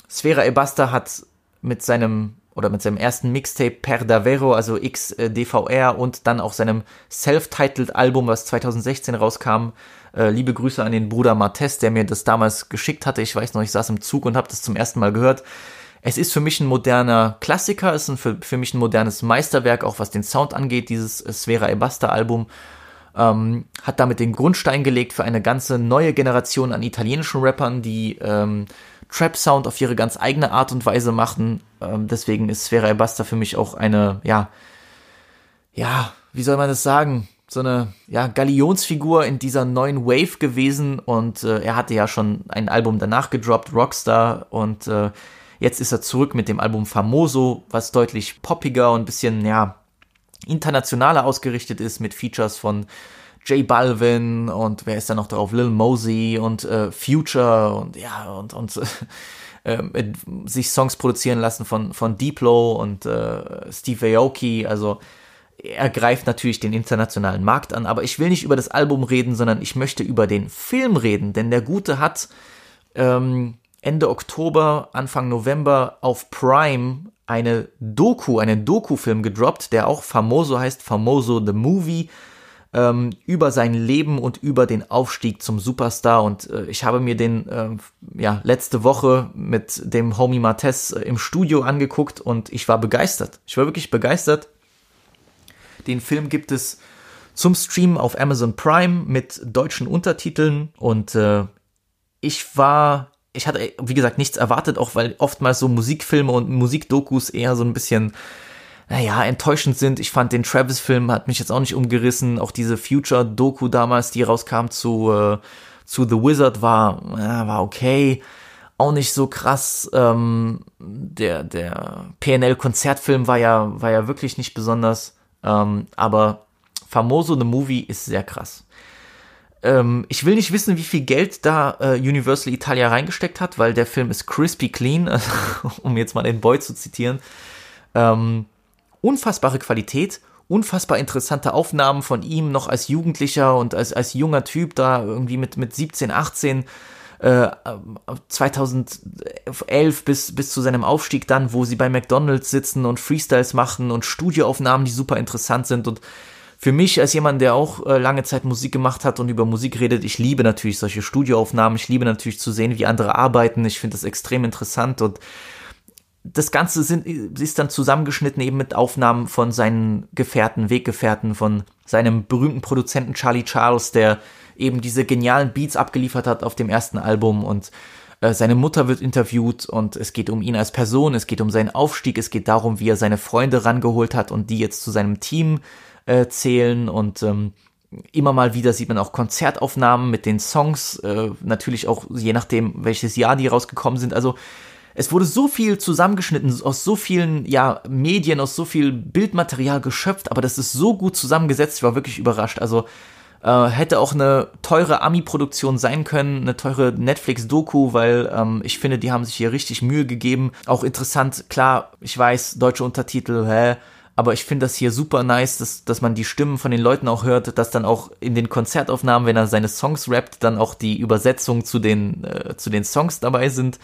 Sfera Ebasta hat mit seinem oder mit seinem ersten Mixtape Per Davvero, also XDVR und dann auch seinem Self-Titled Album, was 2016 rauskam. Äh, liebe Grüße an den Bruder Martes, der mir das damals geschickt hatte. Ich weiß noch, ich saß im Zug und habe das zum ersten Mal gehört. Es ist für mich ein moderner Klassiker, es ist ein, für, für mich ein modernes Meisterwerk, auch was den Sound angeht, dieses Sfera Ebasta Album. Ähm, hat damit den Grundstein gelegt für eine ganze neue Generation an italienischen Rappern, die ähm, Trap-Sound auf ihre ganz eigene Art und Weise machen. Ähm, deswegen ist Sfera Ebasta für mich auch eine, ja, ja, wie soll man das sagen? So eine, ja, Galionsfigur in dieser neuen Wave gewesen und äh, er hatte ja schon ein Album danach gedroppt, Rockstar, und äh, jetzt ist er zurück mit dem Album Famoso, was deutlich poppiger und ein bisschen, ja, internationaler ausgerichtet ist mit Features von J Balvin und wer ist da noch drauf? Lil Mosey und äh, Future und ja und und äh, sich Songs produzieren lassen von von Diplo und äh, Steve Aoki. Also er greift natürlich den internationalen Markt an, aber ich will nicht über das Album reden, sondern ich möchte über den Film reden, denn der Gute hat ähm, Ende Oktober, Anfang November auf Prime eine Doku, einen Doku-Film gedroppt, der auch Famoso heißt, Famoso the Movie, ähm, über sein Leben und über den Aufstieg zum Superstar. Und äh, ich habe mir den äh, ja letzte Woche mit dem Homie Martes äh, im Studio angeguckt und ich war begeistert. Ich war wirklich begeistert. Den Film gibt es zum Stream auf Amazon Prime mit deutschen Untertiteln und äh, ich war ich hatte, wie gesagt, nichts erwartet, auch weil oftmals so Musikfilme und Musikdokus eher so ein bisschen, naja, enttäuschend sind. Ich fand den Travis-Film hat mich jetzt auch nicht umgerissen. Auch diese Future-Doku damals, die rauskam zu, äh, zu The Wizard, war, ja, war okay. Auch nicht so krass. Ähm, der der PNL-Konzertfilm war ja, war ja wirklich nicht besonders. Ähm, aber Famoso The Movie ist sehr krass. Ähm, ich will nicht wissen, wie viel Geld da äh, Universal Italia reingesteckt hat, weil der Film ist crispy clean, also, um jetzt mal den Boy zu zitieren. Ähm, unfassbare Qualität, unfassbar interessante Aufnahmen von ihm noch als Jugendlicher und als, als junger Typ da irgendwie mit, mit 17, 18. Äh, 2011 bis, bis zu seinem Aufstieg dann, wo sie bei McDonalds sitzen und Freestyles machen und Studioaufnahmen, die super interessant sind und für mich als jemand, der auch äh, lange Zeit Musik gemacht hat und über Musik redet, ich liebe natürlich solche Studioaufnahmen. Ich liebe natürlich zu sehen, wie andere arbeiten. Ich finde das extrem interessant und das Ganze sind, ist dann zusammengeschnitten eben mit Aufnahmen von seinen Gefährten, Weggefährten, von seinem berühmten Produzenten Charlie Charles, der eben diese genialen Beats abgeliefert hat auf dem ersten Album und äh, seine Mutter wird interviewt und es geht um ihn als Person, es geht um seinen Aufstieg, es geht darum, wie er seine Freunde rangeholt hat und die jetzt zu seinem Team äh, zählen und ähm, immer mal wieder sieht man auch Konzertaufnahmen mit den Songs, äh, natürlich auch je nachdem, welches Jahr die rausgekommen sind. Also es wurde so viel zusammengeschnitten, aus so vielen ja, Medien, aus so viel Bildmaterial geschöpft, aber das ist so gut zusammengesetzt, ich war wirklich überrascht. Also äh, hätte auch eine teure Ami-Produktion sein können, eine teure Netflix-Doku, weil ähm, ich finde, die haben sich hier richtig Mühe gegeben. Auch interessant, klar, ich weiß, deutsche Untertitel, hä? Aber ich finde das hier super nice, dass, dass man die Stimmen von den Leuten auch hört, dass dann auch in den Konzertaufnahmen, wenn er seine Songs rappt, dann auch die Übersetzungen zu den, äh, zu den Songs dabei sind.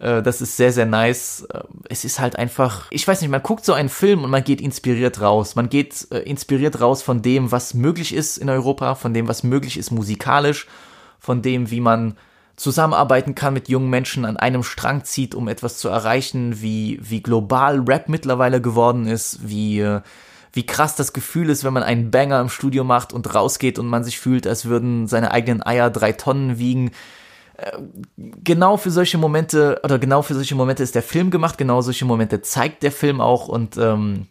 Äh, das ist sehr, sehr nice. Äh, es ist halt einfach, ich weiß nicht, man guckt so einen Film und man geht inspiriert raus. Man geht äh, inspiriert raus von dem, was möglich ist in Europa, von dem, was möglich ist musikalisch, von dem, wie man zusammenarbeiten kann mit jungen Menschen, an einem Strang zieht, um etwas zu erreichen, wie, wie global Rap mittlerweile geworden ist, wie, wie krass das Gefühl ist, wenn man einen Banger im Studio macht und rausgeht und man sich fühlt, als würden seine eigenen Eier drei Tonnen wiegen. Äh, genau für solche Momente, oder genau für solche Momente ist der Film gemacht, genau solche Momente zeigt der Film auch und ähm,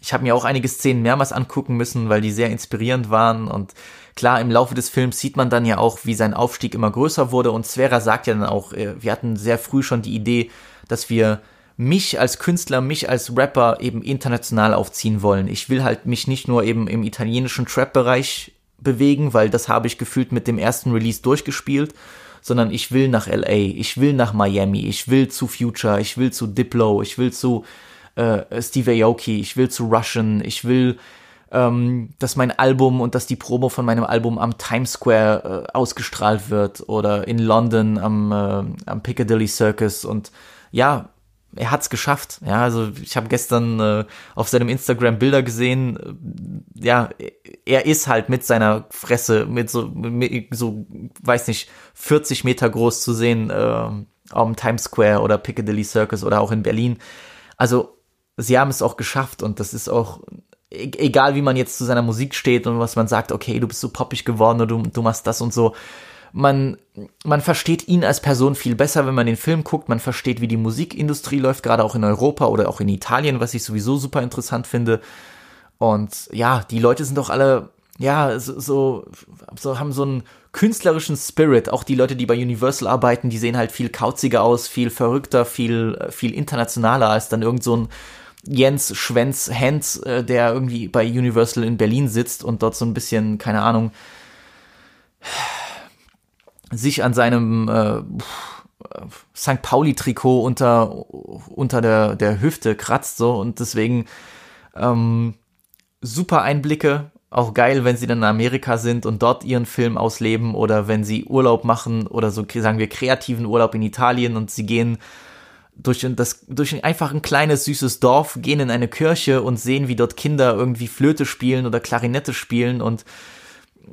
ich habe mir auch einige Szenen mehrmals angucken müssen, weil die sehr inspirierend waren und Klar, im Laufe des Films sieht man dann ja auch, wie sein Aufstieg immer größer wurde und Svera sagt ja dann auch, äh, wir hatten sehr früh schon die Idee, dass wir mich als Künstler, mich als Rapper eben international aufziehen wollen. Ich will halt mich nicht nur eben im italienischen Trap-Bereich bewegen, weil das habe ich gefühlt mit dem ersten Release durchgespielt, sondern ich will nach LA, ich will nach Miami, ich will zu Future, ich will zu Diplo, ich will zu äh, Steve Aoki, ich will zu Russian, ich will ähm, dass mein Album und dass die Promo von meinem Album am Times Square äh, ausgestrahlt wird oder in London am, äh, am Piccadilly Circus und ja, er hat's geschafft. Ja, also ich habe gestern äh, auf seinem Instagram Bilder gesehen. Äh, ja, er ist halt mit seiner Fresse mit so, mit so, weiß nicht, 40 Meter groß zu sehen äh, am Times Square oder Piccadilly Circus oder auch in Berlin. Also sie haben es auch geschafft und das ist auch E-, egal wie man jetzt zu seiner Musik steht und was man sagt, okay, du bist so poppig geworden oder du, du machst das und so. Man, man versteht ihn als Person viel besser, wenn man den Film guckt. Man versteht, wie die Musikindustrie läuft, gerade auch in Europa oder auch in Italien, was ich sowieso super interessant finde. Und ja, die Leute sind doch alle, ja, so, so, haben so einen künstlerischen Spirit. Auch die Leute, die bei Universal arbeiten, die sehen halt viel kauziger aus, viel verrückter, viel, viel internationaler als dann irgend so ein Jens Schwenz Hens, äh, der irgendwie bei Universal in Berlin sitzt und dort so ein bisschen, keine Ahnung, sich an seinem äh, St. Pauli-Trikot unter, unter der, der Hüfte kratzt so und deswegen ähm, super Einblicke. Auch geil, wenn sie dann in Amerika sind und dort ihren Film ausleben oder wenn sie Urlaub machen oder so, sagen wir, kreativen Urlaub in Italien und sie gehen durch, das, durch einfach ein kleines, süßes Dorf, gehen in eine Kirche und sehen, wie dort Kinder irgendwie Flöte spielen oder Klarinette spielen und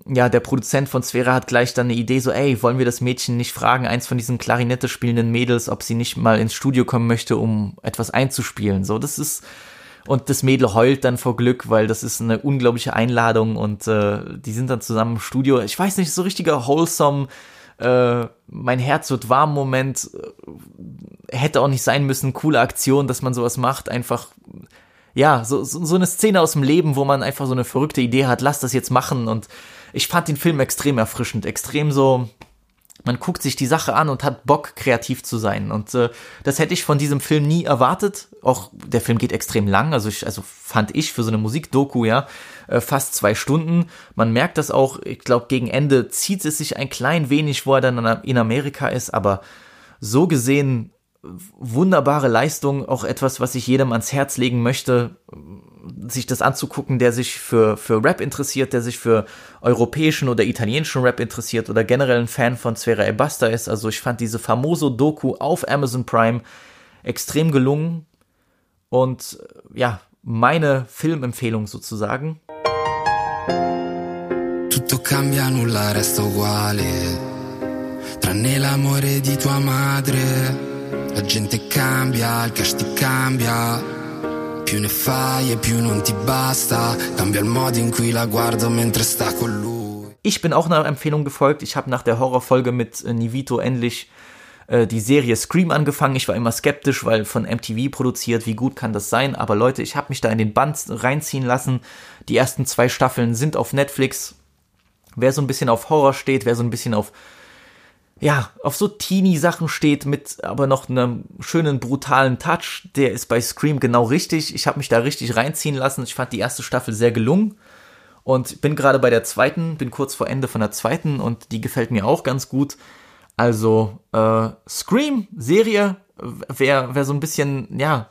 ja, der Produzent von Sphera hat gleich dann eine Idee, so, ey, wollen wir das Mädchen nicht fragen, eins von diesen Klarinette spielenden Mädels, ob sie nicht mal ins Studio kommen möchte, um etwas einzuspielen. So, das ist, und das Mädel heult dann vor Glück, weil das ist eine unglaubliche Einladung und äh, die sind dann zusammen im Studio. Ich weiß nicht, so richtiger wholesome, äh, mein Herz wird warm Moment, äh, hätte auch nicht sein müssen, coole Aktion, dass man sowas macht, einfach ja, so, so, so eine Szene aus dem Leben, wo man einfach so eine verrückte Idee hat, lass das jetzt machen und ich fand den Film extrem erfrischend, extrem so, man guckt sich die Sache an und hat Bock, kreativ zu sein. Und äh, das hätte ich von diesem Film nie erwartet. Auch der Film geht extrem lang, also ich, also fand ich für so eine Musikdoku, ja, äh, fast zwei Stunden. Man merkt das auch, ich glaube, gegen Ende zieht es sich ein klein wenig, wo er dann in Amerika ist, aber so gesehen wunderbare Leistung, auch etwas, was ich jedem ans Herz legen möchte, sich das anzugucken, der sich für, für Rap interessiert, der sich für europäischen oder italienischen Rap interessiert oder generell ein Fan von Sfera Ebasta ist. Also ich fand diese famoso Doku auf Amazon Prime extrem gelungen und ja, meine Filmempfehlung sozusagen. Tutto cambia, nulla resta uguale, tranne l'amore di tua madre. La gente cambia, il cash ti cambia. Più ne fai e più non ti basta. Cambia il modo in cui la guardo mentre sta con lui. Ich bin auch einer Empfehlung gefolgt. Ich habe nach der Horrorfolge mit äh, Nivito endlich äh, die Serie Scream angefangen. Ich war immer skeptisch, weil von MTV produziert, wie gut kann das sein? Aber Leute, ich habe mich da in den Band reinziehen lassen. Die ersten zwei Staffeln sind auf Netflix. Wer so ein bisschen auf Horror steht, wer so ein bisschen auf ja, auf so teeny Sachen steht mit aber noch einem schönen brutalen Touch, der ist bei Scream genau richtig. Ich habe mich da richtig reinziehen lassen. Ich fand die erste Staffel sehr gelungen und bin gerade bei der zweiten, bin kurz vor Ende von der zweiten und die gefällt mir auch ganz gut. Also äh, Scream Serie, wer wer so ein bisschen ja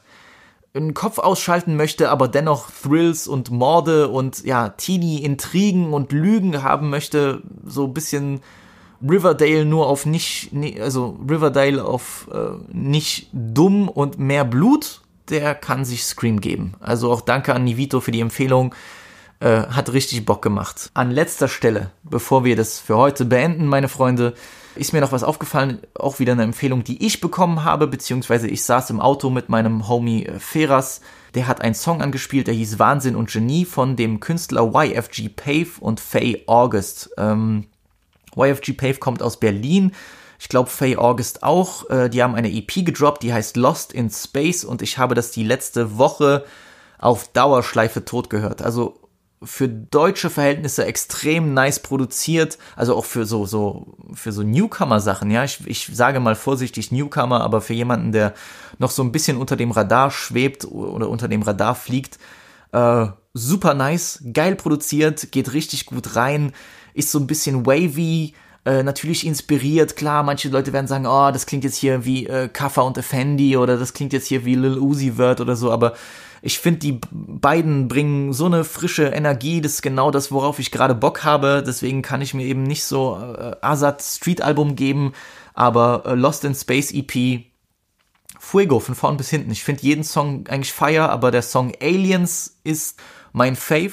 einen Kopf ausschalten möchte, aber dennoch Thrills und Morde und ja Teenie Intrigen und Lügen haben möchte, so ein bisschen Riverdale nur auf nicht, also Riverdale auf äh, nicht dumm und mehr Blut, der kann sich Scream geben. Also auch danke an Nivito für die Empfehlung. Äh, hat richtig Bock gemacht. An letzter Stelle, bevor wir das für heute beenden, meine Freunde, ist mir noch was aufgefallen, auch wieder eine Empfehlung, die ich bekommen habe, beziehungsweise ich saß im Auto mit meinem Homie äh, Feras, der hat einen Song angespielt, der hieß Wahnsinn und Genie von dem Künstler YFG Pave und Faye August. Ähm, YFG Pave kommt aus Berlin. Ich glaube, Faye August auch. Äh, die haben eine EP gedroppt, die heißt Lost in Space und ich habe das die letzte Woche auf Dauerschleife tot gehört. Also für deutsche Verhältnisse extrem nice produziert, also auch für so so für so Newcomer Sachen, ja, ich, ich sage mal vorsichtig Newcomer, aber für jemanden, der noch so ein bisschen unter dem Radar schwebt oder unter dem Radar fliegt, äh, super nice, geil produziert, geht richtig gut rein ist so ein bisschen wavy, äh, natürlich inspiriert, klar, manche Leute werden sagen, oh, das klingt jetzt hier wie äh, Kaffa und Effendi oder das klingt jetzt hier wie Lil Uzi Word oder so, aber ich finde, die beiden bringen so eine frische Energie, das ist genau das, worauf ich gerade Bock habe, deswegen kann ich mir eben nicht so äh, Azad Street Album geben, aber äh, Lost in Space EP Fuego von vorn bis hinten. Ich finde jeden Song eigentlich fire, aber der Song Aliens ist mein Fave.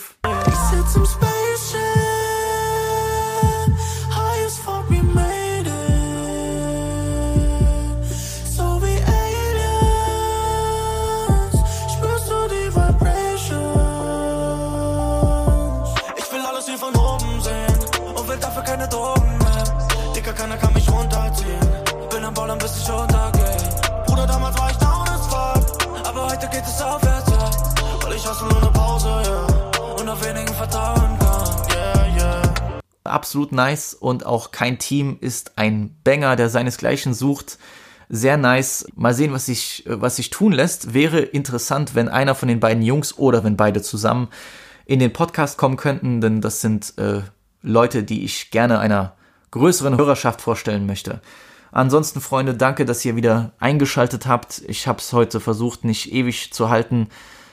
Absolut nice und auch kein Team ist ein Banger, der seinesgleichen sucht. Sehr nice. Mal sehen, was sich, was sich tun lässt. Wäre interessant, wenn einer von den beiden Jungs oder wenn beide zusammen in den Podcast kommen könnten, denn das sind äh, Leute, die ich gerne einer größeren Hörerschaft vorstellen möchte. Ansonsten, Freunde, danke, dass ihr wieder eingeschaltet habt. Ich habe es heute versucht, nicht ewig zu halten.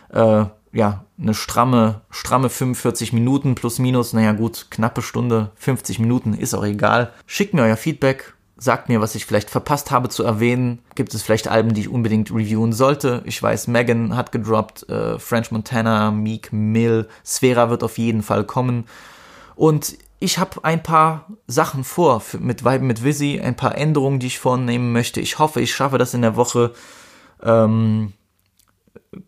Äh, ja, eine stramme, stramme 45 Minuten plus minus, naja gut, knappe Stunde, 50 Minuten, ist auch egal. Schickt mir euer Feedback, sagt mir, was ich vielleicht verpasst habe zu erwähnen. Gibt es vielleicht Alben, die ich unbedingt reviewen sollte? Ich weiß, Megan hat gedroppt, äh, French Montana, Meek Mill, Sphera wird auf jeden Fall kommen. Und ich habe ein paar Sachen vor für, mit Vibe mit Visi, ein paar Änderungen, die ich vornehmen möchte. Ich hoffe, ich schaffe das in der Woche. Ähm,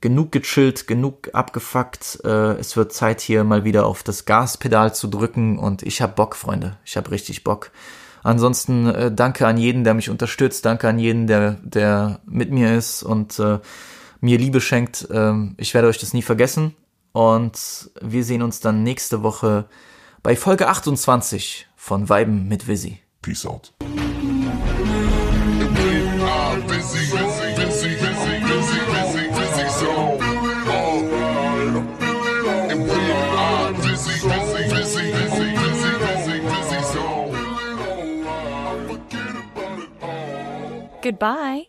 genug gechillt, genug abgefuckt. Äh, es wird Zeit hier mal wieder auf das Gaspedal zu drücken und ich habe Bock, Freunde. Ich habe richtig Bock. Ansonsten äh, danke an jeden, der mich unterstützt, danke an jeden, der, der mit mir ist und äh, mir Liebe schenkt. Ähm, ich werde euch das nie vergessen und wir sehen uns dann nächste Woche bei Folge 28 von Weiben mit Visi. Peace out. Goodbye.